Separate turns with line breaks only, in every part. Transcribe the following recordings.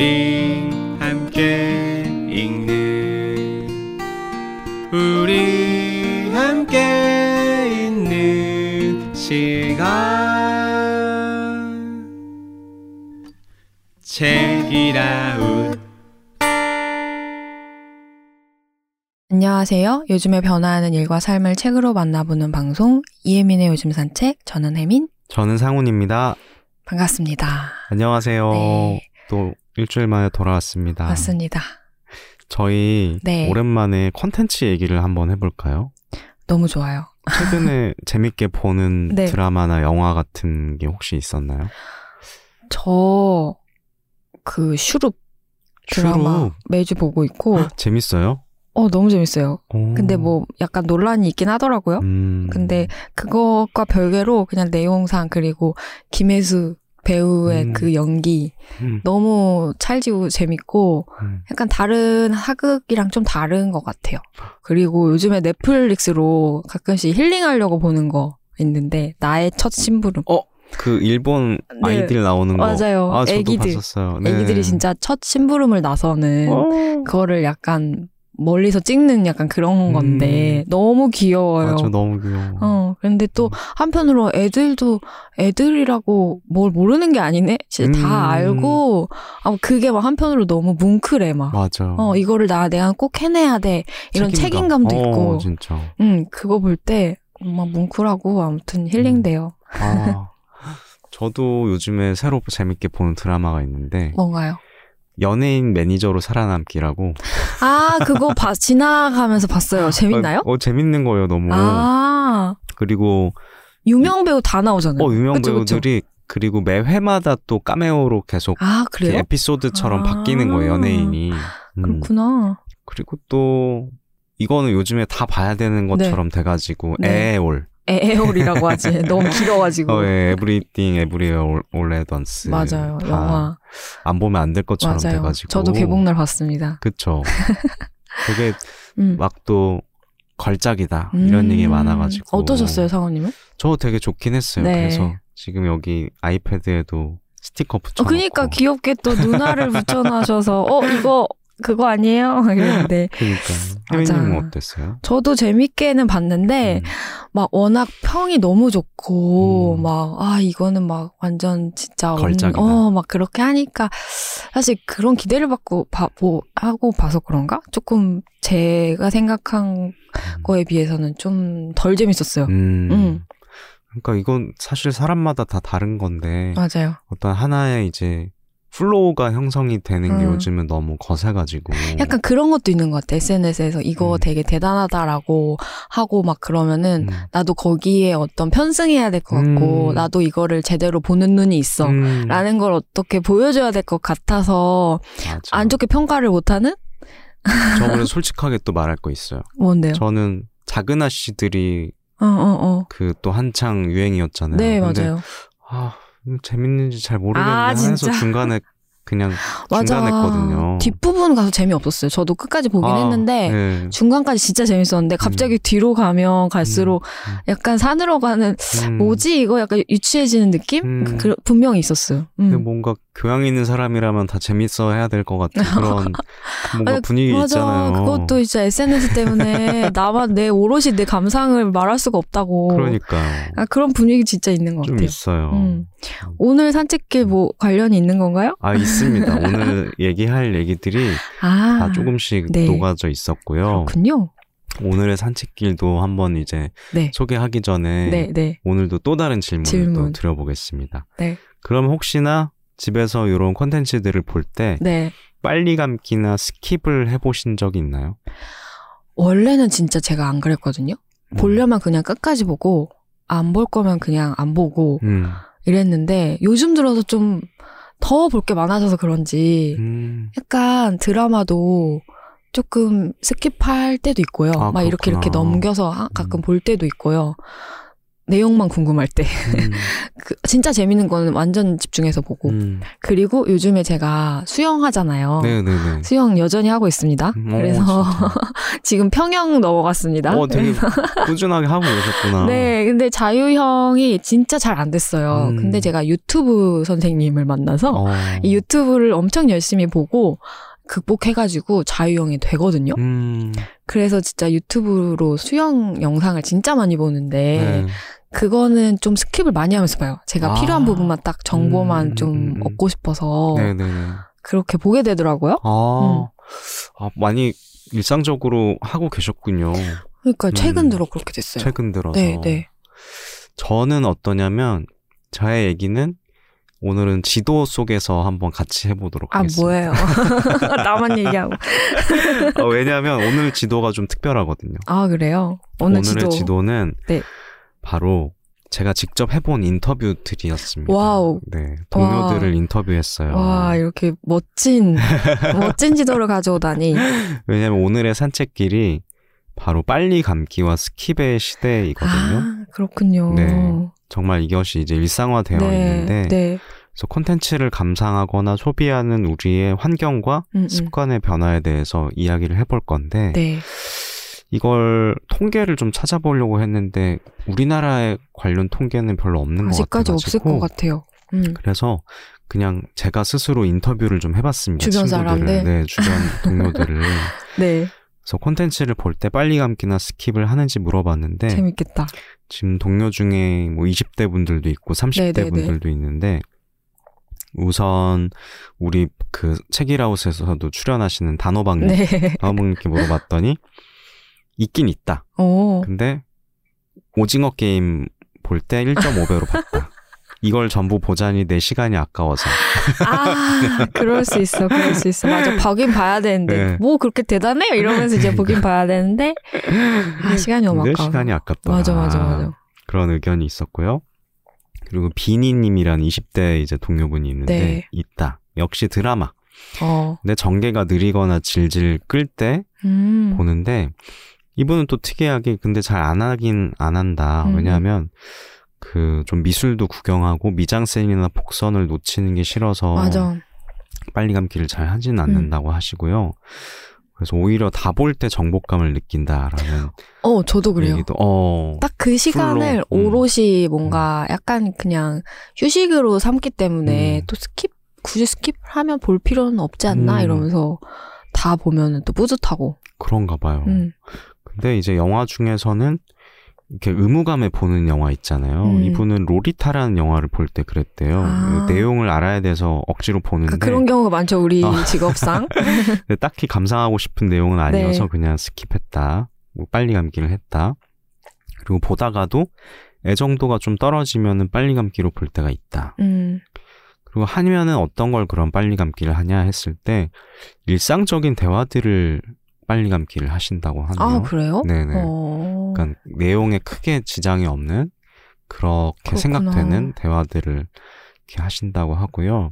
우리 함께 읽는 우리 함께 있는 시간 책이라웃
안녕하세요. 요즘에 변화하는 일과 삶을 책으로 만나보는 방송 이혜민의 요즘 산책 저는 혜민
저는 상훈입니다.
반갑습니다.
안녕하세요.
네.
또 일주일 만에 돌아왔습니다.
맞습니다.
저희
네.
오랜만에 컨텐츠 얘기를 한번 해볼까요?
너무 좋아요.
최근에 재밌게 보는
네.
드라마나 영화 같은 게 혹시 있었나요?
저 그 슈룹 드라마
슈룹?
매주 보고 있고
재밌어요?
어 너무 재밌어요.
오.
근데 뭐 약간 논란이 있긴 하더라고요.
음.
근데 그것과 별개로 그냥 내용상 그리고 김혜수 배우의
음.
그 연기
음,
너무 찰지고 재밌고
음.
약간 다른 하극이랑 좀 다른 것 같아요. 그리고 요즘에 넷플릭스로 가끔씩 힐링하려고 보는 거 있는데 나의 첫 심부름.
그 일본
네.
아이들 나오는 거.
맞아요.
아, 저도
애기들.
봤었어요. 네.
애기들이 진짜 첫 심부름을 나서는
어.
그거를 약간 멀리서 찍는 약간 그런 건데 너무 귀여워요.
음. 맞아, 너무 귀여워.
어, 근데 또
음.
한편으로 애들도 애들이라고 뭘 모르는 게 아니네? 진짜
음.
다 알고, 아, 그게 막 한편으로 너무 뭉클해, 막.
맞아.
어, 이거를 나, 내가 꼭 해내야 돼. 이런
책임감.
도
어,
있고.
진짜.
응, 그거 볼 때, 막 뭉클하고, 아무튼 힐링돼요.
아, 저도 요즘에 새로 재밌게 보는 드라마가 있는데
뭔가요?
연예인 매니저로 살아남기라고.
아, 그거 봐, 지나가면서 봤어요. 재밌나요?
어, 어, 재밌는 거예요, 너무.
아,
그리고
유명 배우 다 나오잖아요.
어 유명
그쵸, 그쵸?
배우들이 그리고 매 회마다 또 카메오로 계속
아?
에피소드처럼
아.
바뀌는 거예요, 연예인이. 음.
그렇구나.
그리고 또 이거는 요즘에 다 봐야 되는 것처럼 돼가지고
네.
에올.
에에올이라고 하지. 너무 길어가지고.
어, 예, Everything Everywhere All at Once.
맞아요. 영화.
안 보면 안 될 것처럼
맞아요.
돼가지고.
저도 개봉날 봤습니다.
그쵸. 되게
음.
막또 걸작이다 이런
음.
얘기 많아가지고
어떠셨어요, 상원님은?
저 되게 좋긴 했어요.
네.
그래서 지금 여기 아이패드에도 스티커
어,
붙여놓고
그니까 귀엽게 또 누나를 붙여놔셔서, 어, 이거, 그거 아니에요? 이랬는데.
그러니까. 혜민님은 어땠어요?
저도 재밌게는 봤는데,
음.
막 워낙 평이 너무 좋고,
음.
막, 아, 이거는 막 완전 진짜.
걸작이다.
어, 막 그렇게 하니까, 사실 그런 기대를 받고, 봐, 보, 하고 봐서 그런가? 조금 제가 생각한 거에 비해서는 좀 덜 재밌었어요.
음.
음.
그러니까 이건 사실 사람마다 다 다른 건데
맞아요.
어떤 하나의 이제 flow가 형성이 되는 게
음.
요즘은 너무 거세가지고
약간 그런 것도 있는 것 같아. SNS에서 이거
음.
되게 대단하다라고 하고 막 그러면은
음.
나도 거기에 어떤 편승해야 될 것 같고
음.
나도 이거를 제대로 보는 눈이 있어.
음.
라는 걸 어떻게 보여줘야 될 것 같아서
맞아.
안 좋게 평가를 못하는?
저번에 솔직하게 또 말할 거 있어요.
뭔데요?
저는 작은 아씨들이
어, 어, 어.
그 또 한창 유행이었잖아요.
네, 맞아요.
아, 음, 재밌는지 잘 모르겠네
아,
해서? 중간에 그냥. 중단했거든요.
뒷부분 가서 재미없었어요. 저도 끝까지 보긴
아,
했는데
네.
중간까지 진짜 재밌었는데 갑자기 뒤로 가면 갈수록
음.
약간 산으로 가는
음.
뭐지 이거 약간 유치해지는 느낌?
음.
그, 분명히 있었어요. 음.
근데 뭔가 교양 있는 사람이라면 다 재밌어 해야 될 것 같은 그런 뭔가
아니,
분위기
맞아.
있잖아요.
그것도 진짜 SNS 때문에 나만 내 오롯이 내 감상을 말할 수가 없다고.
그러니까요.
아, 그런 분위기 진짜 있는 것
좀
같아요.
있어요.
음. 오늘 산책길 뭐 관련이 있는 건가요?
아 있습니다. 오늘 얘기할 얘기들이
아,
다 조금씩
네.
녹아져 있었고요.
그렇군요.
오늘의 산책길도 한번 이제
네.
소개하기 전에
네, 네.
오늘도 또 다른 질문을
질문.
또 드려보겠습니다.
네.
그럼 혹시나 집에서 이런 콘텐츠들을 볼때
네.
빨리 감기나 skip을 해보신 적이 있나요?
원래는 진짜 제가 안 그랬거든요.
음.
보려면 그냥 끝까지 보고, 안 볼 거면 그냥 안 보고,
음.
이랬는데, 요즘 들어서 좀 더 볼 게 많아져서 그런지,
음.
약간 드라마도 조금 skip할 때도 있고요.
아,
막 이렇게 이렇게
그렇구나.
넘겨서 하- 가끔
음.
볼 때도 있고요. 내용만 궁금할 때.
음,
그 진짜 재밌는 거는 완전 집중해서 보고.
음.
그리고 요즘에 제가 수영하잖아요.
네네네.
수영 여전히 하고 있습니다.
음, 어,
그래서. 지금 평영 넘어갔습니다.
어, 되게 꾸준하게 하고 계셨구나.
네, 근데 자유형이 진짜 잘 안 됐어요.
음.
근데 제가 유튜브 선생님을 만나서
어.
이 유튜브를 엄청 열심히 보고 극복해가지고 자유형이 되거든요.
음,
그래서 진짜 유튜브로 수영 영상을 진짜 많이 보는데
네.
그거는 좀 skip을 많이 하면서 봐요. 제가
아.
필요한 부분만 딱 정보만
음,
좀
음, 음.
얻고 싶어서
네네네.
그렇게 보게 되더라고요.
아, 아, 많이 일상적으로 하고 계셨군요.
그러니까 최근
음.
들어 그렇게 됐어요.
최근 들어서.
네, 네.
저는 어떠냐면, 저의 얘기는 오늘은 지도 속에서 한번 같이 해보도록
아
하겠습니다.
뭐예요? 나만 얘기하고.
어, 왜냐하면 오늘 지도가 좀 특별하거든요.
아 그래요? 오늘
오늘의
지도.
지도는
네.
바로 제가 직접 해본 인터뷰들이었습니다.
와우.
네, 동료들을
와.
인터뷰했어요.
와 이렇게 멋진 멋진 지도를 가져오다니.
왜냐하면 오늘의 산책길이 바로 빨리 감기와 skip의 시대이거든요.
아 그렇군요.
네. 정말 이것이 이제 일상화되어 있는데
네.
그래서 콘텐츠를 감상하거나 소비하는 우리의 환경과
음, 음.
습관의 변화에 대해서 이야기를 해볼 건데
네.
이걸 통계를 좀 찾아보려고 했는데 우리나라에 관련 통계는 별로 없는 것
아직까지 없을 것 같아요. 음.
그래서 그냥 제가 스스로 인터뷰를 좀 해봤습니다.
주변 사람들?
네, 주변 동료들을.
네.
그래서 콘텐츠를 볼 때 빨리 감기나 skip을 하는지 물어봤는데
재밌겠다.
지금 동료 중에 뭐 20대 분들도 있고 30대
네네네.
분들도 있는데 우선 우리 그 책이라웃에서도 출연하시는 단호박님
네.
단호박님께 물어봤더니 있긴 있다.
오.
근데 오징어 게임 볼 때 1.5배로 봤다. 이걸 전부 보자니 내 시간이 아까워서.
아, 그럴 수 있어, 그럴 수 있어. 맞아, 보긴 봐야 되는데,
네.
뭐 그렇게 대단해요? 이러면서 이제 보긴 봐야 되는데, 아, 시간이 너무
내
아까워.
시간이 아깝더라.
맞아, 맞아, 맞아.
그런 의견이 있었고요. 그리고 비니님이란 20대 이제 동료분이 있는데
네.
있다. 역시 드라마.
어.
근데 전개가 느리거나 질질 끌때
음.
보는데 이분은 또 특이하게 근데 잘 안 하긴 안 한다.
음.
왜냐하면 그 좀 미술도 구경하고 미장센이나 복선을 놓치는 게 싫어서
맞아.
빨리 감기를 잘 하진 않는다고 하시고요. 그래서 오히려 다 볼 때 정복감을 느낀다라는
어, 저도 그래요.
얘기도 어
딱그 시간을
full로, 음.
오롯이 뭔가 약간 그냥 휴식으로 삼기 때문에
음.
또 skip, 굳이 skip하면 볼 필요는 없지 않나?
음.
이러면서 다 보면은 또 뿌듯하고.
그런가 봐요.
음.
근데 이제 영화 중에서는 이렇게 의무감에 보는 영화 있잖아요.
음.
이분은 로리타라는 영화를 볼 때 그랬대요.
아.
그 내용을 알아야 돼서 억지로 보는데
아, 그런 경우가 많죠, 우리
어.
직업상.
딱히 감상하고 싶은 내용은 아니어서
네.
그냥 스킵했다. 뭐 빨리 감기를 했다. 그리고 보다가도 애정도가 좀 떨어지면은 빨리 감기로 볼 때가 있다.
음.
그리고 하면은 어떤 걸 그런 빨리 감기를 하냐 했을 때 일상적인 대화들을 빨리 감기를 하신다고 하네요.
아, 그래요?
네네.
어.
그러니까 내용에 크게 지장이 없는 그렇게
그렇구나.
생각되는 대화들을 이렇게 하신다고 하고요.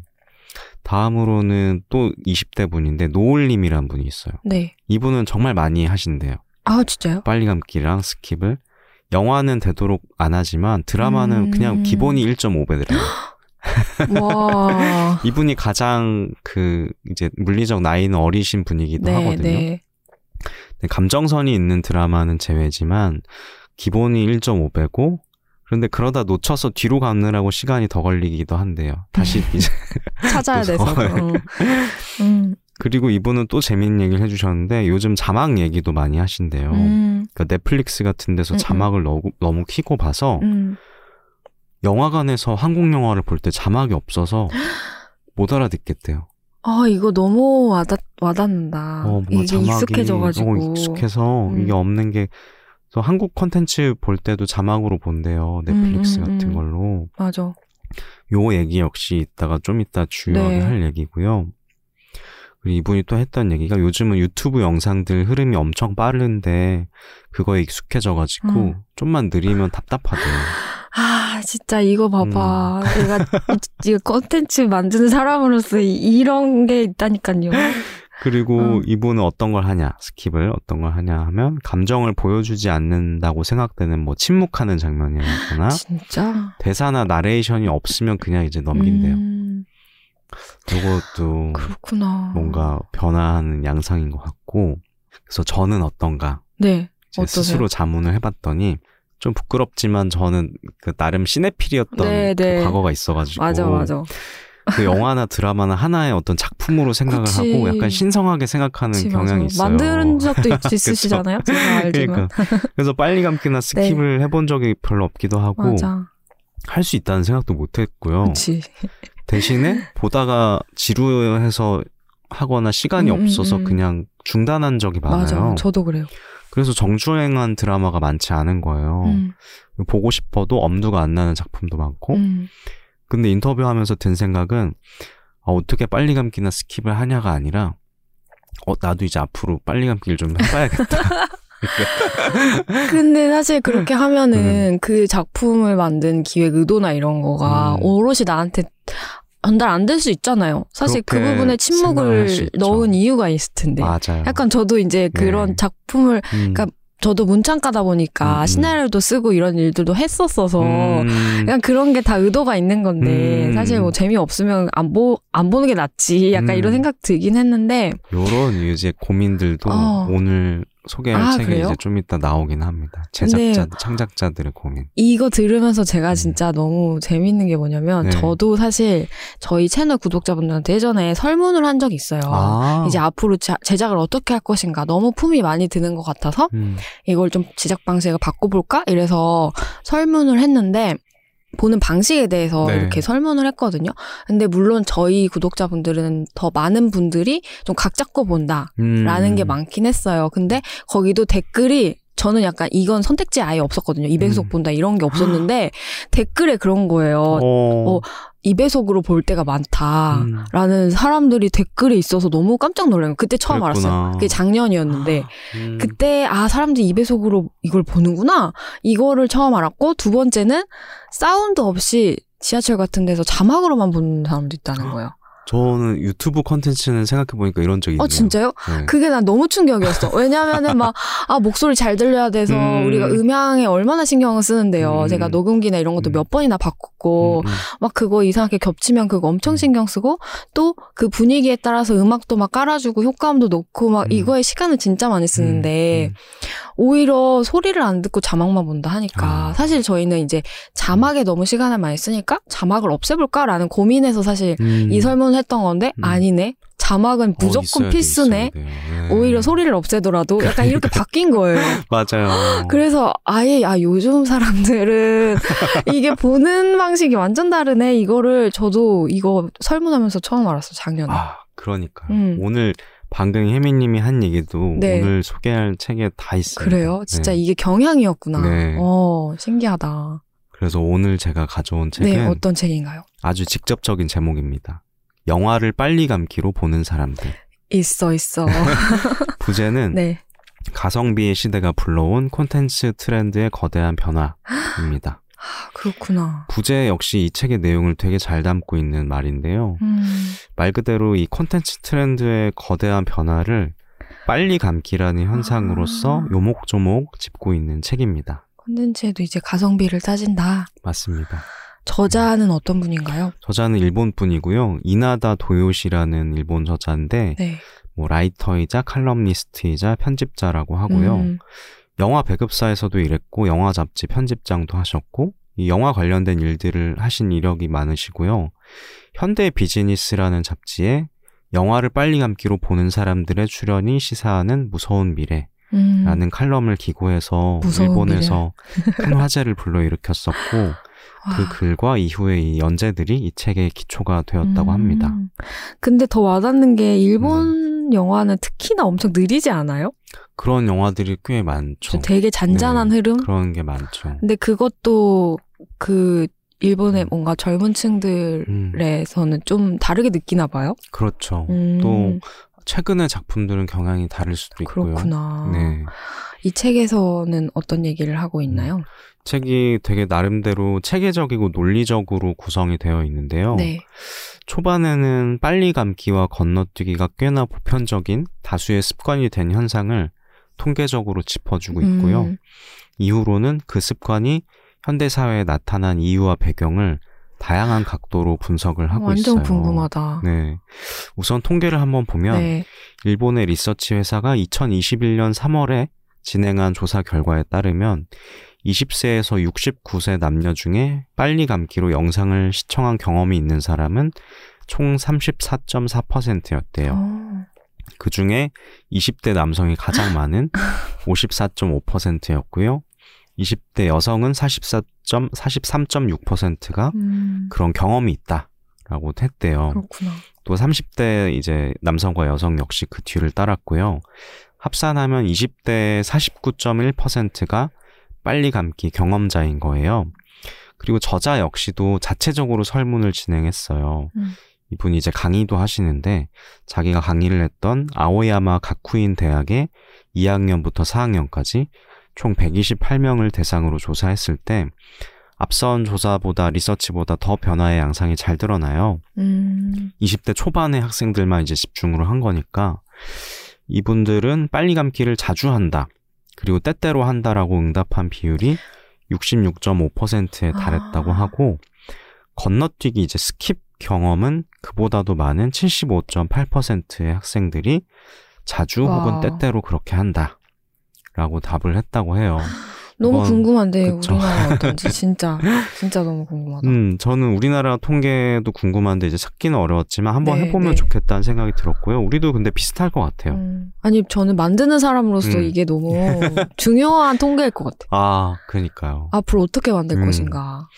다음으로는 또 20대 분인데 노을님이란 분이 있어요.
네.
이분은 정말 많이 하신대요.
아, 진짜요?
빨리 감기랑 skip을. 영화는 되도록 안 하지만 드라마는
음.
그냥 기본이 1.5배더래요.
와.
이분이 가장 그 이제 물리적 나이는 어리신 분이기도
네,
하거든요.
네.
근데 감정선이 있는 드라마는 제외지만 기본이 1.5배고 그런데 그러다 놓쳐서 뒤로 가느라고 시간이 더 걸리기도 한대요. 다시 이제
찾아야 돼서.
또
어. 음.
그리고 이분은 또 재밌는 얘기를 해주셨는데 요즘 자막 얘기도 많이 하신대요.
음.
그러니까 넷플릭스 같은 데서
음, 음.
자막을 너무, 너무 키고 봐서
음.
영화관에서 한국 영화를 볼 때 자막이 없어서 못 알아듣겠대요.
아, 이거 너무 와닿, 와닿는다.
어,
이게 익숙해져가지고.
어, 익숙해서
음.
이게 없는 게 그래서 한국 컨텐츠 볼 때도 자막으로 본대요. 넷플릭스
음, 음,
같은
음.
걸로.
맞아.
요 얘기 역시 이따가 좀 이따 주요하게
네.
할 얘기고요. 그리고 이분이 또 했던 얘기가 요즘은 유튜브 영상들 흐름이 엄청 빠른데 그거에 익숙해져가지고
음.
좀만 느리면 답답하대요.
아, 진짜 이거 봐봐.
음.
내가 이- 이거 컨텐츠 만드는 사람으로서 이- 이런 게 있다니까요.
그리고
어.
이분은 어떤 걸 하냐, skip을 어떤 걸 하냐 하면 감정을 보여주지 않는다고 생각되는 뭐 침묵하는 장면이거나
진짜
대사나 나레이션이 없으면 그냥 이제 넘긴대요.
음,
이것도
그렇구나.
뭔가 변화하는 양상인 것 같고 그래서 저는 어떤가
네.
스스로 자문을 해봤더니 좀 부끄럽지만 저는 그 나름 시네필이었던
네,
그
네.
과거가 있어가지고
맞아, 맞아.
그 영화나 드라마나 하나의 어떤 작품으로 생각을
그치.
하고 약간 신성하게 생각하는
그치,
경향이
맞아.
있어요.
만드는 적도 있- 있으시잖아요.
그러니까 그래서 빨리 감기나 skip을 해본 적이 별로 없기도 하고
네.
할수 있다는 생각도 못했고요.
그치.
대신에 보다가 지루해서 하거나 시간이
음, 음,
없어서
음.
그냥 중단한 적이 많아요.
맞아. 저도 그래요.
그래서 정주행한 드라마가 많지 않은 거예요.
음,
보고 싶어도 엄두가 안 나는 작품도 많고.
음.
근데 인터뷰하면서 든 생각은 아, 어떻게 빨리 감기나 skip을 하냐가 아니라 어 나도 이제 앞으로 빨리 감기를 좀 해봐야겠다.
근데 사실 그렇게 하면은
음.
그 작품을 만든 기획 의도나 이런 거가
음.
오롯이 나한테 전달 안 될 수 있잖아요. 사실 그 부분에 침묵을. 넣은 이유가 있을 텐데.
맞아요.
약간 저도 이제 그런
네.
작품을
음.
그러니까 저도 문창가다 보니까
음, 음.
시나리오도 쓰고 이런 일들도 했었어서
음.
약간 그런 게 다 의도가 있는 건데
음.
사실 뭐 재미없으면 안, 보, 안 보는 게 낫지 약간
음.
이런 생각 들긴 했는데
요런 이제 고민들도
어.
오늘 소개할
아,
책에
그래요?
이제 좀 이따 나오긴 합니다. 제작자, 창작자들의 고민.
이거 들으면서 제가 진짜 너무 재밌는 게 뭐냐면
음. 네.
저도 사실 저희 채널 구독자분들한테 예전에 설문을 한 적이 있어요.
아.
이제 앞으로 자- 제작을 어떻게 할 것인가 너무 품이 많이 드는 것 같아서
음.
이걸 좀 제작 방식을 바꿔볼까 이래서 설문을 했는데 보는 방식에 대해서
네.
이렇게 설문을 했거든요. 근데 물론 저희 구독자분들은 더 많은 분들이 좀 각 잡고 본다라는
음.
게 많긴 했어요. 근데 거기도 댓글이 저는 약간 이건 선택지 아예 없었거든요. 2배속
음.
본다 이런 게 없었는데 댓글에 그런 거예요.
어.
어, 2배속으로 볼 때가 많다.
음.
라는 사람들이 댓글에 있어서 너무 깜짝 놀라요. 그때 처음
그랬구나.
알았어요. 그게 작년이었는데.
음.
그때 아 사람들이 2배속으로 이걸 보는구나 이거를 처음 알았고 두 번째는 사운드 없이 지하철 같은 데서 자막으로만 보는 사람도 있다는 거예요.
저는 유튜브 컨텐츠는 생각해보니까 이런 적이 있네요.
어 진짜요?
네.
그게 난 너무 충격이었어. 왜냐하면은 막 아 목소리 잘 들려야 돼서
음.
우리가 음향에 얼마나 신경을 쓰는데요.
음.
제가 녹음기나 이런 것도
음.
몇 번이나 바꿨고
음, 음.
막 그거 이상하게 겹치면 그거 엄청 신경 쓰고 또 그 분위기에 따라서 음악도 막 깔아주고 효과음도 넣고 막
음.
이거에 시간을 진짜 많이 쓰는데
음,
오히려 소리를 안 듣고 자막만 본다 하니까
아.
사실 저희는 이제 자막에 너무 시간을 많이 쓰니까 자막을 없애볼까라는 고민에서 사실
음.
이 설문을 했던 건데
음.
아니네 자막은
어,
무조건
돼,
필수네
돼요. 네.
오히려 소리를 없애더라도 약간 이렇게 바뀐 거예요.
맞아요.
그래서 아예 아 요즘 사람들은 이게 보는 방식이 완전 다르네 이거를 저도 이거 설문하면서 처음 알았어 작년에.
아, 그러니까
음.
오늘 방금 혜미님이 한 얘기도
네.
오늘 소개할 책에 다 있어요.
그래요? 진짜
네.
이게 경향이었구나.
네.
어 신기하다.
그래서 오늘 제가 가져온 책은
네 어떤 책인가요?
아주 직접적인 제목입니다. 영화를 빨리 감기로 보는 사람들.
있어 있어.
부제는
네.
가성비의 시대가 불러온 콘텐츠 트렌드의 거대한 변화입니다.
아, 그렇구나.
부제 역시 이 책의 내용을 되게 잘 담고 있는 말인데요.
음,
말 그대로 이 콘텐츠 트렌드의 거대한 변화를 빨리 감기라는 현상으로서
아.
요목조목 짚고 있는 책입니다.
콘텐츠에도 이제 가성비를 따진다.
맞습니다.
저자는 어떤 분인가요?
저자는 일본 분이고요. 이나다 도요시라는 일본 저자인데
네.
뭐 라이터이자 칼럼니스트이자 편집자라고 하고요.
음,
영화 배급사에서도 일했고 영화 잡지 편집장도 하셨고 이 영화 관련된 일들을 하신 이력이 많으시고요. 현대 비즈니스라는 잡지에 영화를 빨리 감기로 보는 사람들의 출연이 시사하는 무서운 미래 라는
음.
칼럼을 기고해서 일본에서 큰 화제를 불러일으켰었고 그
와.
글과 이후의 이 연재들이 이 책의 기초가 되었다고
음.
합니다.
근데 더 와닿는 게 일본 영화는 특히나 엄청 느리지 않아요?
그런 영화들이 꽤 많죠.
좀 되게 잔잔한
네,
흐름?
그런 게 많죠.
근데 그것도 그 일본의
음.
뭔가 젊은
음,
층들에서는 좀 다르게 느끼나 봐요.
그렇죠.
음.
또 최근의 작품들은 경향이 다를 수도 있고요.
그렇구나.
네.
이 책에서는 어떤 얘기를 하고 있나요?
책이 되게 나름대로 체계적이고 논리적으로 구성이 되어 있는데요.
네.
초반에는 빨리 감기와 건너뛰기가 꽤나 보편적인 다수의 습관이 된 현상을 통계적으로 짚어주고 있고요.
음,
이후로는 그 습관이 현대 사회에 나타난 이유와 배경을 다양한 각도로 분석을 하고
완전
있어요.
궁금하다.
네. 우선 통계를 한번 보면
네.
일본의 리서치 회사가 2021년 3월에 진행한 조사 결과에 따르면 20세에서 69세 남녀 중에 빨리 감기로 영상을 시청한 경험이 있는 사람은 총 34.4%였대요.
어,
그 중에 20대 남성이 가장 많은 54.5%였고요. 20대 여성은 44. 43.6%가
음,
그런 경험이 있다라고 했대요.
그렇구나.
또 30대 이제 남성과 여성 역시 그 뒤를 따랐고요. 합산하면 20대 49.1%가 빨리 감기 경험자인 거예요. 그리고 저자 역시도 자체적으로 설문을 진행했어요.
음.
이분이 이제 강의도 하시는데 자기가 강의를 했던 아오야마 가쿠인 대학의 2학년부터 4학년까지 총 128명을 대상으로 조사했을 때 앞선 조사보다 리서치보다 더 변화의 양상이 잘 드러나요.
음,
20대 초반의 학생들만 이제 집중으로 한 거니까 이분들은 빨리 감기를 자주 한다. 그리고 때때로 한다라고 응답한 비율이 66.5%에 달했다고
아.
하고 건너뛰기 이제 skip 경험은 그보다도 많은 75.8%의 학생들이 자주
와.
혹은 때때로 그렇게 한다. 라고 답을 했다고 해요.
너무 궁금한데
그쵸.
우리나라 어떤지 진짜 진짜 너무 궁금하다.
음, 저는 우리나라 통계도 궁금한데 이제 찾기는 어려웠지만 한번
네,
해보면
네.
좋겠다는 생각이 들었고요. 우리도 근데 비슷할 것 같아요.
음, 아니 저는 만드는 사람으로서
음.
이게 너무 중요한 통계일 것 같아.
아, 그러니까요.
앞으로 어떻게 만들
음.
것인가.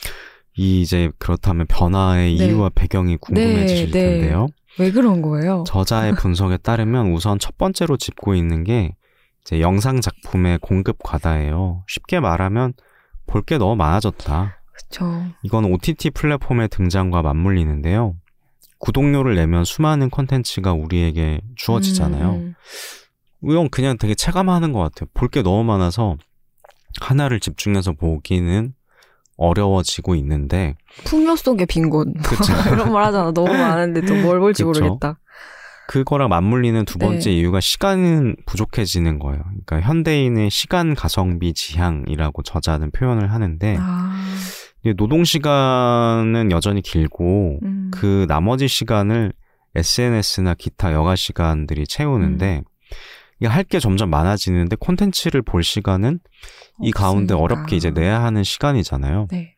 이 이제 그렇다면 변화의
네.
이유와 배경이 궁금해지실
네, 네.
텐데요.
왜 그런 거예요?
저자의 분석에 따르면 우선 첫 번째로 짚고 있는 게 이제 영상 작품의 공급 과다예요. 쉽게 말하면 볼 게 너무 많아졌다.
그쵸.
이건 OTT 플랫폼의 등장과 맞물리는데요. 구독료를 내면 수많은 콘텐츠가 우리에게 주어지잖아요.
음,
이건 그냥 되게 체감하는 것 같아요. 볼 게 너무 많아서 하나를 집중해서 보기는 어려워지고 있는데,
풍요 속의 빈곤.
그쵸.
이런 말 하잖아. 너무 많은데 또 뭘 볼지
그쵸.
모르겠다.
그거랑 맞물리는 두 번째
네.
이유가 시간은 부족해지는 거예요. 그러니까 현대인의 시간 가성비 지향이라고 저자는 표현을 하는데,
아,
노동 시간은 여전히 길고,
음.
그 나머지 시간을 SNS나 기타 여가 시간들이 채우는데,
음.
이게 할게 점점 많아지는데 콘텐츠를 볼 시간은 이 가운데. 어렵게 이제 내야 하는 시간이잖아요.
네.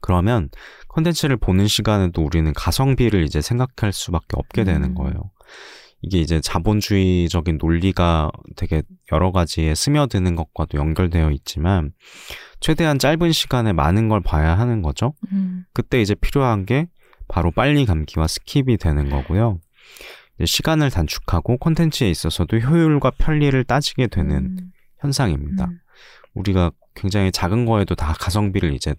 그러면 콘텐츠를 보는 시간에도 우리는 가성비를 이제 생각할 수밖에 없게 되는
음.
거예요. 이게 이제 자본주의적인 논리가 되게 여러 가지에 스며드는 것과도 연결되어 있지만 최대한 짧은 시간에 많은 걸 봐야 하는 거죠.
음.
그때 이제 필요한 게 바로 빨리 감기와 skip이 되는 거고요. 시간을 단축하고 콘텐츠에 있어서도 효율과 편리를 따지게 되는
음.
현상입니다.
음.
우리가 굉장히 작은 거에도 다 가성비를 이제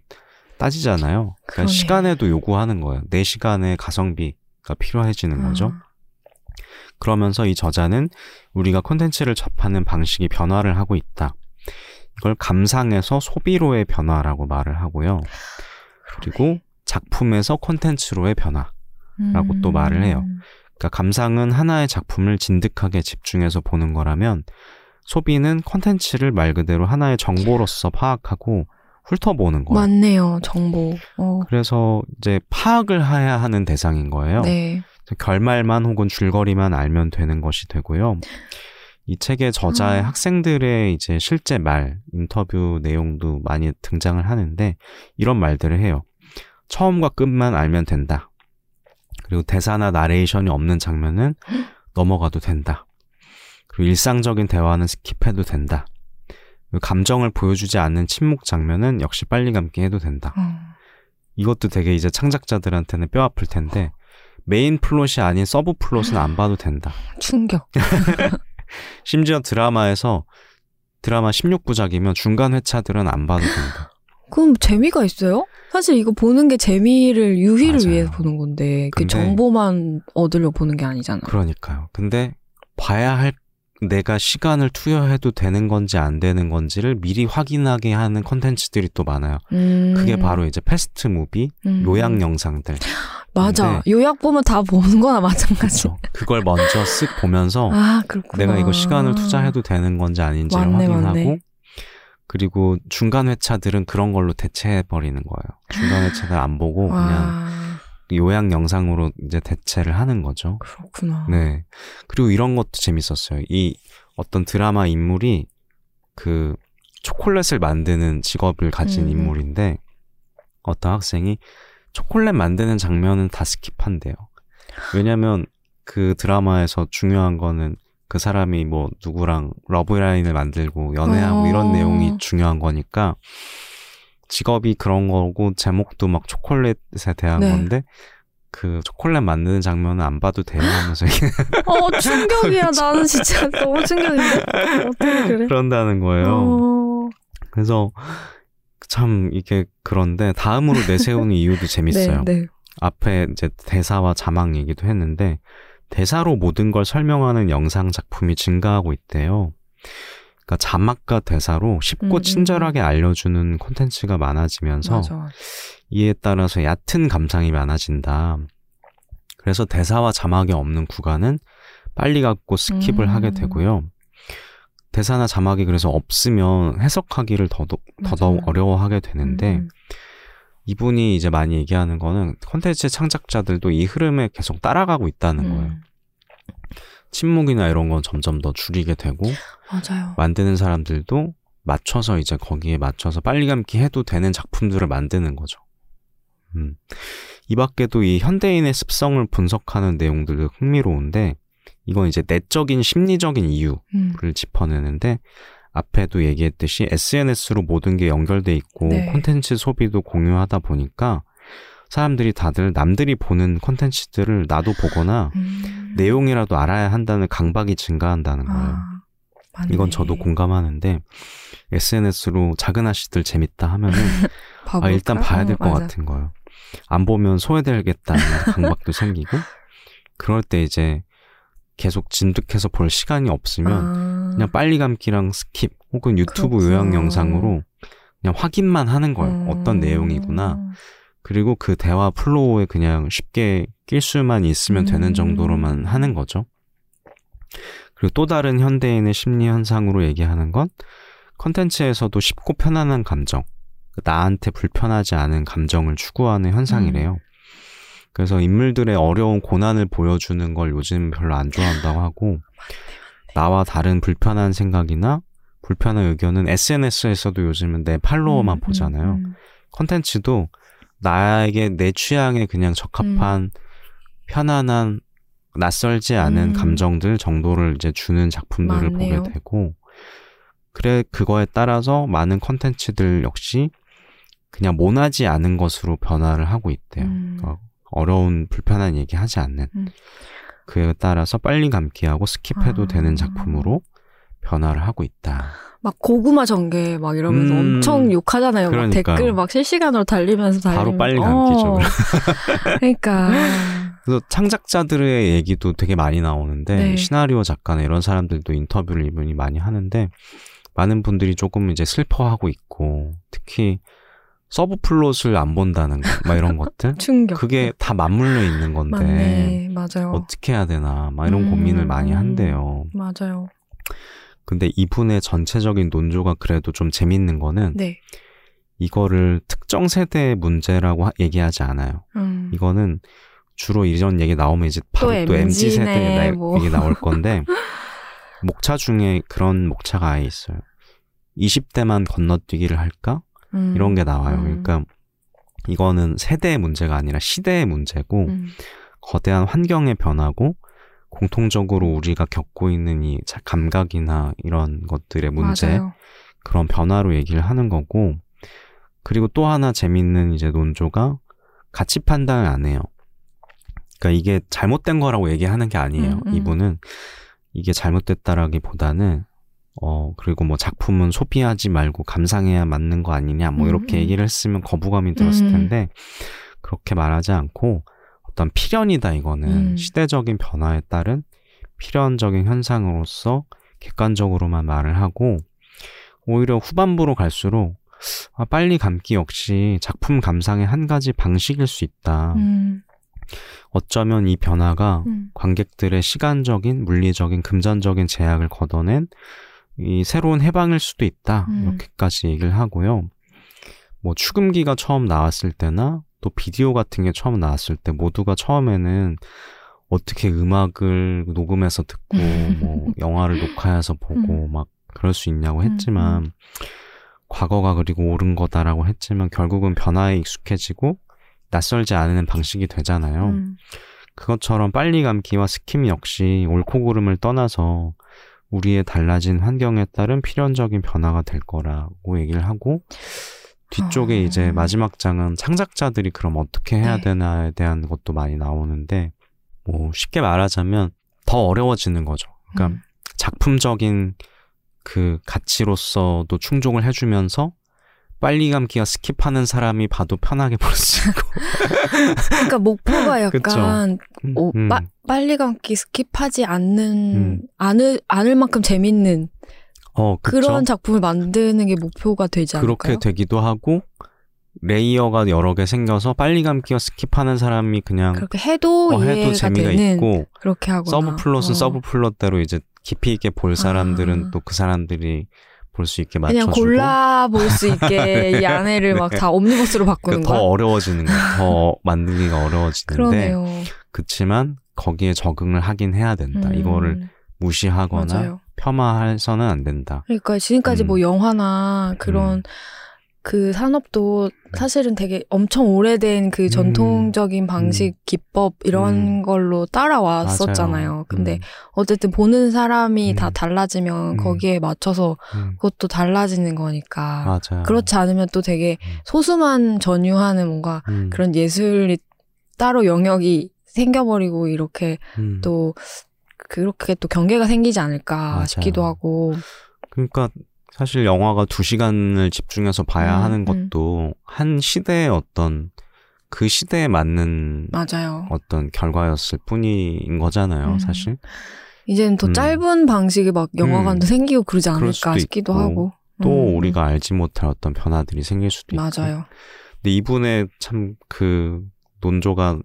따지잖아요. 그러니까
그러네.
시간에도 요구하는 거예요. 내 시간에 가성비가 필요해지는 거죠.
아,
그러면서 이 저자는 우리가 콘텐츠를 접하는 방식이 변화를 하고 있다. 이걸 감상에서 소비로의 변화라고 말을 하고요. 그리고 작품에서 콘텐츠로의 변화라고 또 말을 해요.
음.
그러니까 감상은 하나의 작품을 진득하게 집중해서 보는 거라면 소비는 콘텐츠를 말 그대로 하나의 정보로서 파악하고 훑어보는 거예요.
맞네요. 정보. 어.
그래서 이제 파악을 해야 하는 대상인 거예요.
네.
결말만 혹은 줄거리만 알면 되는 것이 되고요. 이 책의 저자의
음.
학생들의 이제 실제 말, 인터뷰 내용도 많이 등장을 하는데 이런 말들을 해요. 처음과 끝만 알면 된다. 그리고 대사나 나레이션이 없는 장면은 넘어가도 된다. 그리고 일상적인 대화는 skip해도 된다. 그리고 감정을 보여주지 않는 침묵 장면은 역시 빨리 감기 해도 된다.
어.
이것도 되게 이제 창작자들한테는 뼈 아플 텐데 메인 플롯이 아닌 sub 플롯은 안 봐도 된다.
충격.
심지어 드라마에서 드라마 16부작이면 중간 회차들은 안 봐도 된다.
그럼 재미가 있어요? 사실 이거 보는 게 재미를 유희를
맞아요.
위해서 보는 건데 그 정보만 얻으려 보는 게 아니잖아.
그러니까요. 근데 봐야 할 내가 시간을 투여해도 되는 건지 안 되는 건지를 미리 확인하게 하는 컨텐츠들이 또 많아요.
음.
그게 바로 이제 fast movie,
음.
요약 영상들.
맞아. 요약 보면 다 보는 거나 마찬가지.
그렇죠. 그걸 먼저 쓱 보면서
아.
내가 이거 시간을 투자해도 되는 건지 아닌지를
맞네,
확인하고
맞네.
그리고 중간 회차들은 그런 걸로 대체해 버리는 거예요. 중간 회차들 안 보고 그냥
와,
요약 영상으로 이제 대체를 하는 거죠.
그렇구나.
네. 그리고 이런 것도 재밌었어요. 이 어떤 드라마 인물이 그 초콜릿을 만드는 직업을 가진
음.
인물인데 어떤 학생이 초콜릿 만드는 장면은 다 스킵한대요. 왜냐면 그 드라마에서 중요한 거는 그 사람이 뭐 누구랑 러브라인을 만들고 연애하고
어.
이런 내용이 중요한 거니까 직업이 그런 거고 제목도 막 초콜릿에 대한
네.
건데 그 초콜릿 만드는 장면은 안 봐도 돼요 하면서
어, 충격이야. 나는 진짜 너무 충격인데? 어떻게 그래?
그런다는 거예요.
어,
그래서 참 이게 그런데 다음으로 내세우는 이유도 재밌어요.
네, 네.
앞에 이제 대사와 자막 얘기도 했는데 대사로 모든 걸 설명하는 영상 작품이 증가하고 있대요. 그러니까 자막과 대사로 쉽고
음, 음,
친절하게 알려주는 콘텐츠가 많아지면서
맞아.
이에 따라서 얕은 감상이 많아진다. 그래서 대사와 자막이 없는 구간은 빨리 감고 skip을
음.
하게 되고요. 대사나 자막이 그래서 없으면 해석하기를 더더욱, 더더욱. 어려워하게 되는데
음,
이분이 이제 많이 얘기하는 거는 콘텐츠 창작자들도 이 흐름에 계속 따라가고 있다는
음.
거예요. 침묵이나 이런 건 점점 더 줄이게 되고
맞아요.
만드는 사람들도 맞춰서 이제 거기에 맞춰서 빨리 감기 해도 되는 작품들을 만드는 거죠. 음. 이 밖에도 이 현대인의 습성을 분석하는 내용들도 흥미로운데 이건 이제 내적인 심리적인 이유를
음,
짚어내는데 앞에도 얘기했듯이 SNS로 모든 게 연결돼 있고
네.
콘텐츠 소비도 공유하다 보니까 사람들이 다들 남들이 보는 콘텐츠들을 나도 보거나
음.
내용이라도 알아야 한다는 강박이 증가한다는 거예요.
아.
이건 저도 공감하는데 SNS로 작은 아씨들 재밌다 하면은 아? 일단 봐야 될
어,
것
맞아.
같은 거예요. 안 보면 소외되겠다는 강박도 생기고 그럴 때 이제 계속 진득해서 볼 시간이 없으면
아,
그냥 빨리 감기랑 skip 혹은 유튜브
그렇구나.
요약 영상으로 그냥 확인만 하는 거예요.
음.
어떤 내용이구나. 그리고 그 대화 flow에 그냥 쉽게 낄 수만 있으면 되는
음.
정도로만 하는 거죠. 그리고 또 다른 현대인의 심리 현상으로 얘기하는 건 컨텐츠에서도 쉽고 편안한 감정, 그 나한테 불편하지 않은 감정을 추구하는 현상이래요. 그래서 인물들의 어려운 고난을 보여주는 걸 요즘 별로 안 좋아한다고 하고 나와 다른 불편한 생각이나 불편한 의견은 SNS에서도 요즘은 내 팔로워만
음,
보잖아요.
음, 음.
컨텐츠도 나에게 내 취향에 그냥 적합한 편안한 낯설지 않은
음.
감정들 정도를 이제 주는 작품들을
맞네요.
보게 되고 그래 그거에 따라서 많은 컨텐츠들 역시 그냥 모나지 않은 것으로 변화를 하고 있대요.
음.
어, 어려운 불편한 얘기 하지 않는
음.
그에 따라서 빨리 감기하고 skip해도
아.
되는 작품으로 변화를 하고 있다.
막 고구마 전개 막 이러면서
음.
엄청 욕하잖아요. 막. 댓글 막 실시간으로 달리면서 달리면
바로 빨리 감기죠.
어. 그러니까
그래서 창작자들의 얘기도 되게 많이 나오는데
네.
시나리오 작가나 이런 사람들도 인터뷰를 이분이 많이 하는데 많은 분들이 조금 이제 슬퍼하고 있고 특히 subplot을 안 본다는 거, 막 이런 것들
충격.
그게 다 맞물려 있는 건데
맞네. 맞아요.
어떻게 해야 되나 막 이런
음,
고민을 많이
음.
한대요.
맞아요.
근데 이분의 전체적인 논조가 그래도 좀 재밌는 거는
네.
이거를 특정 세대의 문제라고 하- 얘기하지 않아요.
음.
이거는 주로 이런 얘기 나오면 이제 바로
또
또 MZ
MZ 네,
세대
뭐.
얘기 나올 건데 목차 중에 그런 목차가 아예 있어요. 20대만 건너뛰기를 할까?
음.
이런 게 나와요.
음.
그러니까 이거는 세대의 문제가 아니라 시대의 문제고
음.
거대한 환경의 변화고 공통적으로 우리가 겪고 있는 이 자- 감각이나 이런 것들의 문제
맞아요.
그런 변화로 얘기를 하는 거고 그리고 또 하나 재밌는 이제 논조가 가치 판단을 안 해요. 그러니까 이게 잘못된 거라고 얘기하는 게 아니에요.
음, 음.
이분은 이게 잘못됐다라기보다는 어 그리고 뭐 작품은 소비하지 말고 감상해야 맞는 거 아니냐 뭐
음,
이렇게
음.
얘기를 했으면 거부감이 들었을
음.
텐데 그렇게 말하지 않고 어떤 필연이다 이거는
음.
시대적인 변화에 따른 필연적인 현상으로서 객관적으로만 말을 하고 오히려 후반부로 갈수록 아, 빨리 감기 역시 작품 감상의 한 가지 방식일 수 있다.
음,
어쩌면 이 변화가
음.
관객들의 시간적인, 물리적인, 금전적인 제약을 걷어낸 이 새로운 해방일 수도 있다.
음.
이렇게까지 얘기를 하고요. 뭐 추금기가 처음 나왔을 때나 또 비디오 같은 게 처음 나왔을 때 모두가 처음에는 어떻게 음악을 녹음해서 듣고 뭐 영화를 녹화해서 보고 막 그럴 수 있냐고 했지만
음,
과거가 그리고 옳은 거다라고 했지만 결국은 변화에 익숙해지고 낯설지 않은 방식이 되잖아요.
음.
그것처럼 빨리 감기와 스킴 역시 옳고 그름을 떠나서 우리의 달라진 환경에 따른 필연적인 변화가 될 거라고 얘기를 하고 뒤쪽에
아.
이제 마지막 장은 창작자들이 그럼 어떻게 해야
네.
되나에 대한 것도 많이 나오는데 뭐 쉽게 말하자면 더 어려워지는 거죠. 그러니까
음.
작품적인 그 가치로서도 충족을 해주면서 빨리 감기나 skip하는 사람이 봐도 편하게 볼 수 있고
그러니까 목표가. 약간 오,
음.
빠, 빨리 감기 skip하지 않는
음.
않을 않을 만큼 재밌는
어?
그런 작품을 만드는 게 목표가 되지 않을까요?
그렇게 되기도 하고 layer가 여러 개 생겨서 빨리 감기나 skip하는 사람이 그냥
그렇게 해도
어, 해도 재미가 있고
그렇게 하거나
subplot은
어.
sub plot대로 이제 깊이 있게 볼 사람들은
아.
또그 사람들이 볼 수 있게
그냥
맞춰주고
골라 볼 수 있게 이 안에를 막
네.
다 옴니버스로 바꾸는
그러니까 더. 어려워지는 거야. 더 만들기가 어려워지는데. 그치만 거기에 적응을 하긴 해야 된다.
음,
이거를 무시하거나
맞아요.
폄하해서는 안 된다.
그러니까 지금까지
음.
뭐 영화나 그런
음.
그 산업도 사실은 되게 엄청 오래된 그 전통적인 방식, 기법 이런
음.
걸로 따라왔었잖아요.
맞아요.
근데
음,
어쨌든 보는 사람이
음.
다 달라지면
음.
거기에 맞춰서
음,
그것도 달라지는 거니까.
맞아요.
그렇지 않으면 또 되게
음.
소수만 전유하는 뭔가
음,
그런 예술이 따로 영역이 생겨버리고 이렇게
음.
또 그렇게 또 경계가 생기지 않을까
맞아요.
싶기도 하고.
그러니까 사실 영화가 두 시간을 집중해서 봐야
음,
하는 것도 한 시대의 어떤 그 시대에 맞는
맞아요.
어떤 결과였을 뿐인 거잖아요,
음.
사실.
이제는 더
음.
짧은 방식의 막 영화관도 생기고 그러지 않을까 싶기도
있고,
하고.
또
음,
우리가 알지 못할 어떤 변화들이 생길 수도 있고.
맞아요.
근데 이분의 참 그 논조가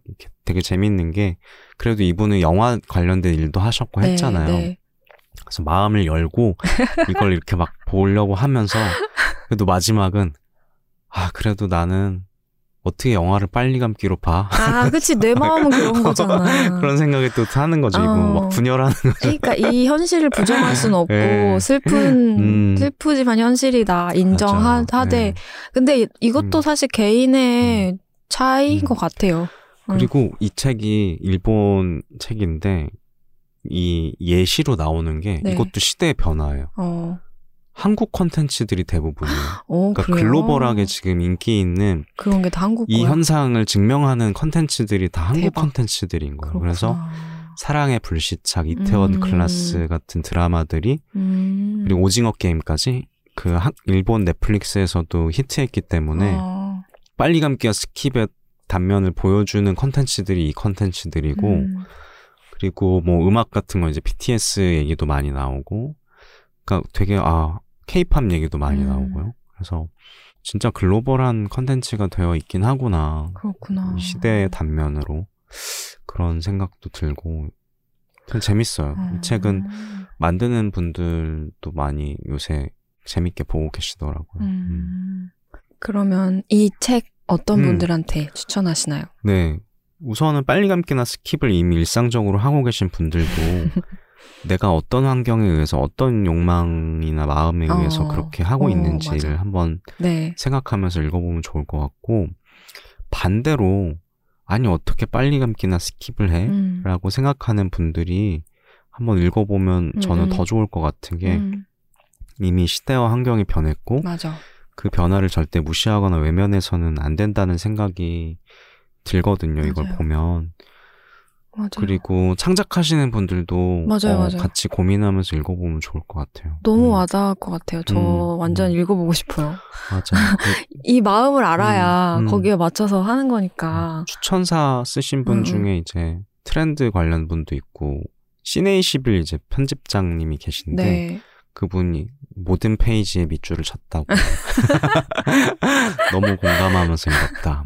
되게 재밌는 게 그래도 이분은 영화 관련된 일도 하셨고
네,
했잖아요.
네.
그래서 마음을 열고 이걸 이렇게 막 보려고 하면서 그래도 마지막은 아 그래도 나는 어떻게 영화를 빨리 감기로 봐
아, 그치. 내 마음은 그런 거잖아.
그런 생각이 또 하는 거죠. 이거
어.
막 분열하는 거죠.
그러니까 이 현실을 부정할 순 없고
네.
슬픈
음.
슬프지만 현실이다. 인정하되
네.
근데 이- 이것도
음.
사실 개인의 차이인
음.
것 같아요. 음.
그리고 이 책이 일본 책인데 이 예시로 나오는 게
네.
이것도 시대의 변화예요.
어,
한국 콘텐츠들이 대부분이에요.
어
그러니까
그래요?
글로벌하게 지금 인기 있는
그런 게 다 한국
이
거야.
현상을 증명하는 콘텐츠들이 다 한국
대박.
콘텐츠들인 거예요.
그렇구나.
그래서 사랑의 불시착, 이태원
음.
클라스 같은 드라마들이
음.
그리고 오징어 게임까지 그 한- 일본 넷플릭스에서도 히트했기 때문에
어,
빨리 감기와 skip의 단면을 보여주는 콘텐츠들이 이 콘텐츠들이고
음.
그리고 뭐 음악 같은 거 이제 BTS 얘기도 많이 나오고 그러니까 되게 아 케이팝 얘기도 많이
음.
나오고요. 그래서 진짜 글로벌한 컨텐츠가 되어 있긴 하구나.
그렇구나.
이 시대의 단면으로 그런 생각도 들고 참 재밌어요. 이 책은
음.
만드는 분들도 많이 요새 재밌게 보고 계시더라고요. 음.
음. 그러면 이 책 어떤
음.
분들한테 추천하시나요?
네. 우선은 빨리 감기나 skip을 이미 일상적으로 하고 계신 분들도 내가 어떤 환경에 의해서 어떤 욕망이나 마음에
어.
의해서 그렇게 하고
어,
있는지를
맞아.
한번
네.
생각하면서 읽어보면 좋을 것 같고 반대로 아니 어떻게 빨리 감기나 skip을 해?
음.
라고 생각하는 분들이 한번 읽어보면 저는
음.
더 좋을 것 같은 게
음,
이미 시대와 환경이 변했고
맞아.
그 변화를 절대 무시하거나 외면해서는 안 된다는 생각이 들거든요. 이걸
맞아요.
보면.
맞아요.
그리고 창작하시는 분들도
맞아요,
어. 같이 고민하면서 읽어보면 좋을 것 같아요.
너무
음,
와닿을 것 같아요. 저
음,
완전
음.
읽어보고 싶어요.
맞아요.
이 마음을 알아야
음, 음.
거기에 맞춰서 하는 거니까.
추천사 쓰신 분
음, 음.
중에 이제 트렌드 관련 분도 있고 시네21 이제 편집장님이 계신데
네.
그분이 모든 페이지에 밑줄을 쳤다고 너무 공감하면서 읽었다.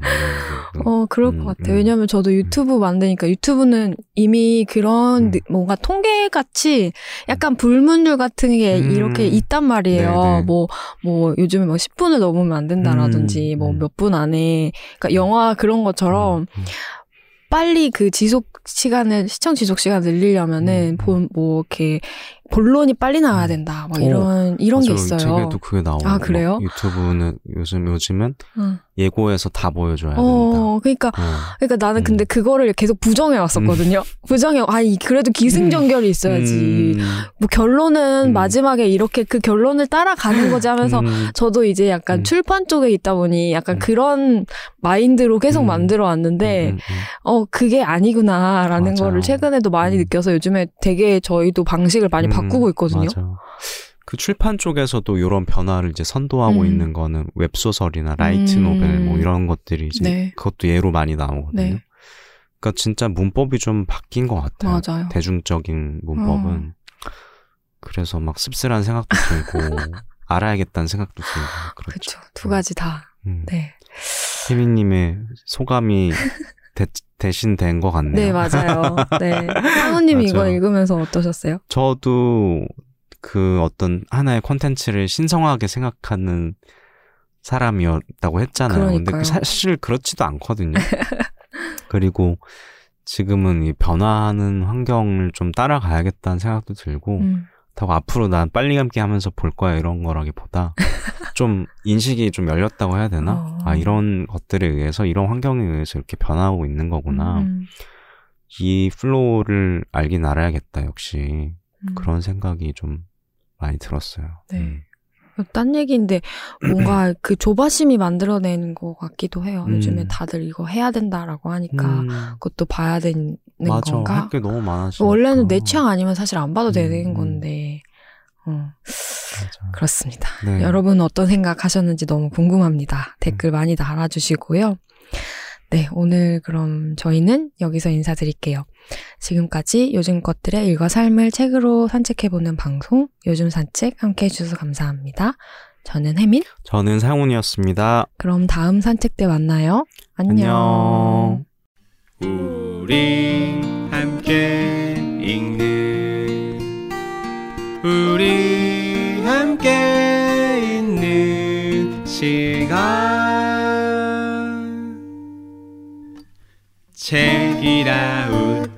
거.
어, 그럴
음,
것 같아요.
음.
왜냐면 저도 유튜브 만드니까 유튜브는 이미 그런
음.
느- 뭔가 통계같이 약간 불문율 같은 게
음.
이렇게 있단 말이에요.
네네.
뭐, 뭐 요즘에 뭐 10분을 넘으면 안 된다라든지
음,
뭐
음.
몇분 안에 그러니까 영화 그런 것처럼
음, 음.
빨리 그 지속 시간을 시청 지속 시간 을 늘리려면은
음.
본뭐 이렇게 본론이 빨리 나와야 된다. 뭐
오,
이런 이런 게
맞아요.
있어요.
책에도 그게 나오고
아, 그래요?
막 유튜브는 요즘 요즘은
응.
예고해서 다 보여줘야 된다.
어, 그러니까
어.
그러니까 나는
음.
근데 그거를 계속 부정해 왔었거든요. 부정해, 아, 이 그래도 기승전결이 있어야지.
음,
뭐 결론은
음.
마지막에 이렇게 그 결론을 따라가는 거지 하면서
음,
저도 이제 약간
음.
출판 쪽에 있다 보니 약간
음.
그런 마인드로 계속
음.
만들어 왔는데
음, 음,
어 그게 아니구나라는
맞아요.
거를 최근에도 많이
음.
느껴서 요즘에 되게 저희도 방식을 많이
음,
바꾸고 있거든요.
맞아. 그 출판 쪽에서도 이런 변화를 이제 선도하고
음.
있는 거는 웹소설이나 light
음.
novel 뭐 이런 것들이 이제
네.
그것도 예로 많이 나오거든요.
네.
그러니까 진짜 문법이 좀 바뀐 것 같아요.
맞아요.
대중적인 문법은 그래서 막 씁쓸한 생각도 들고 알아야겠다는 생각도 들고 그렇죠.
그렇죠. 두 가지 다.
음.
네.
혜민님의 소감이 대, 대신 된 것 같네요.
네, 맞아요. 네. 상우님 이거. 읽으면서 어떠셨어요?
저도 그 어떤 하나의 콘텐츠를 신성하게 생각하는 사람이었다고 했잖아요. 근데
그러니까요.
그 사실 그렇지도 않거든요. 그리고 지금은 이 변화하는 환경을 좀 따라가야겠다는 생각도 들고
음.
그렇다고 앞으로 난 빨리 감기 하면서 볼 거야 이런 거라기보다 좀 인식이 좀 열렸다고 해야 되나?
어.
아 이런 것들에 의해서 이런 환경에 의해서 이렇게 변화하고 있는 거구나.
음,
이 flow를 알긴 알아야겠다 역시
음.
그런 생각이 좀 많이 들었어요.
네.
음.
딴 얘기인데 뭔가 그 조바심이 만들어내는 것 같기도 해요.
음.
요즘에 다들 이거 해야 된다라고 하니까
음,
그것도 봐야 되는
맞아.
건가?
할게 너무 많아지.
원래는 내 취향 아니면 사실 안 봐도
음,
되는
음.
건데. 어,
맞아.
그렇습니다.
네.
여러분 어떤 생각 하셨는지 너무 궁금합니다. 댓글 많이 달아주시고요. 네, 오늘 그럼 저희는 여기서 인사드릴게요. 지금까지 요즘 것들의 일과 삶을 책으로 산책해보는 방송, 요즘 산책 함께 해주셔서 감사합니다. 저는 혜민.
저는 상훈이었습니다.
그럼 다음 산책 때 만나요. 안녕.
안녕.
우리 함께 읽는 우리 함께 있는 시간 책이라웃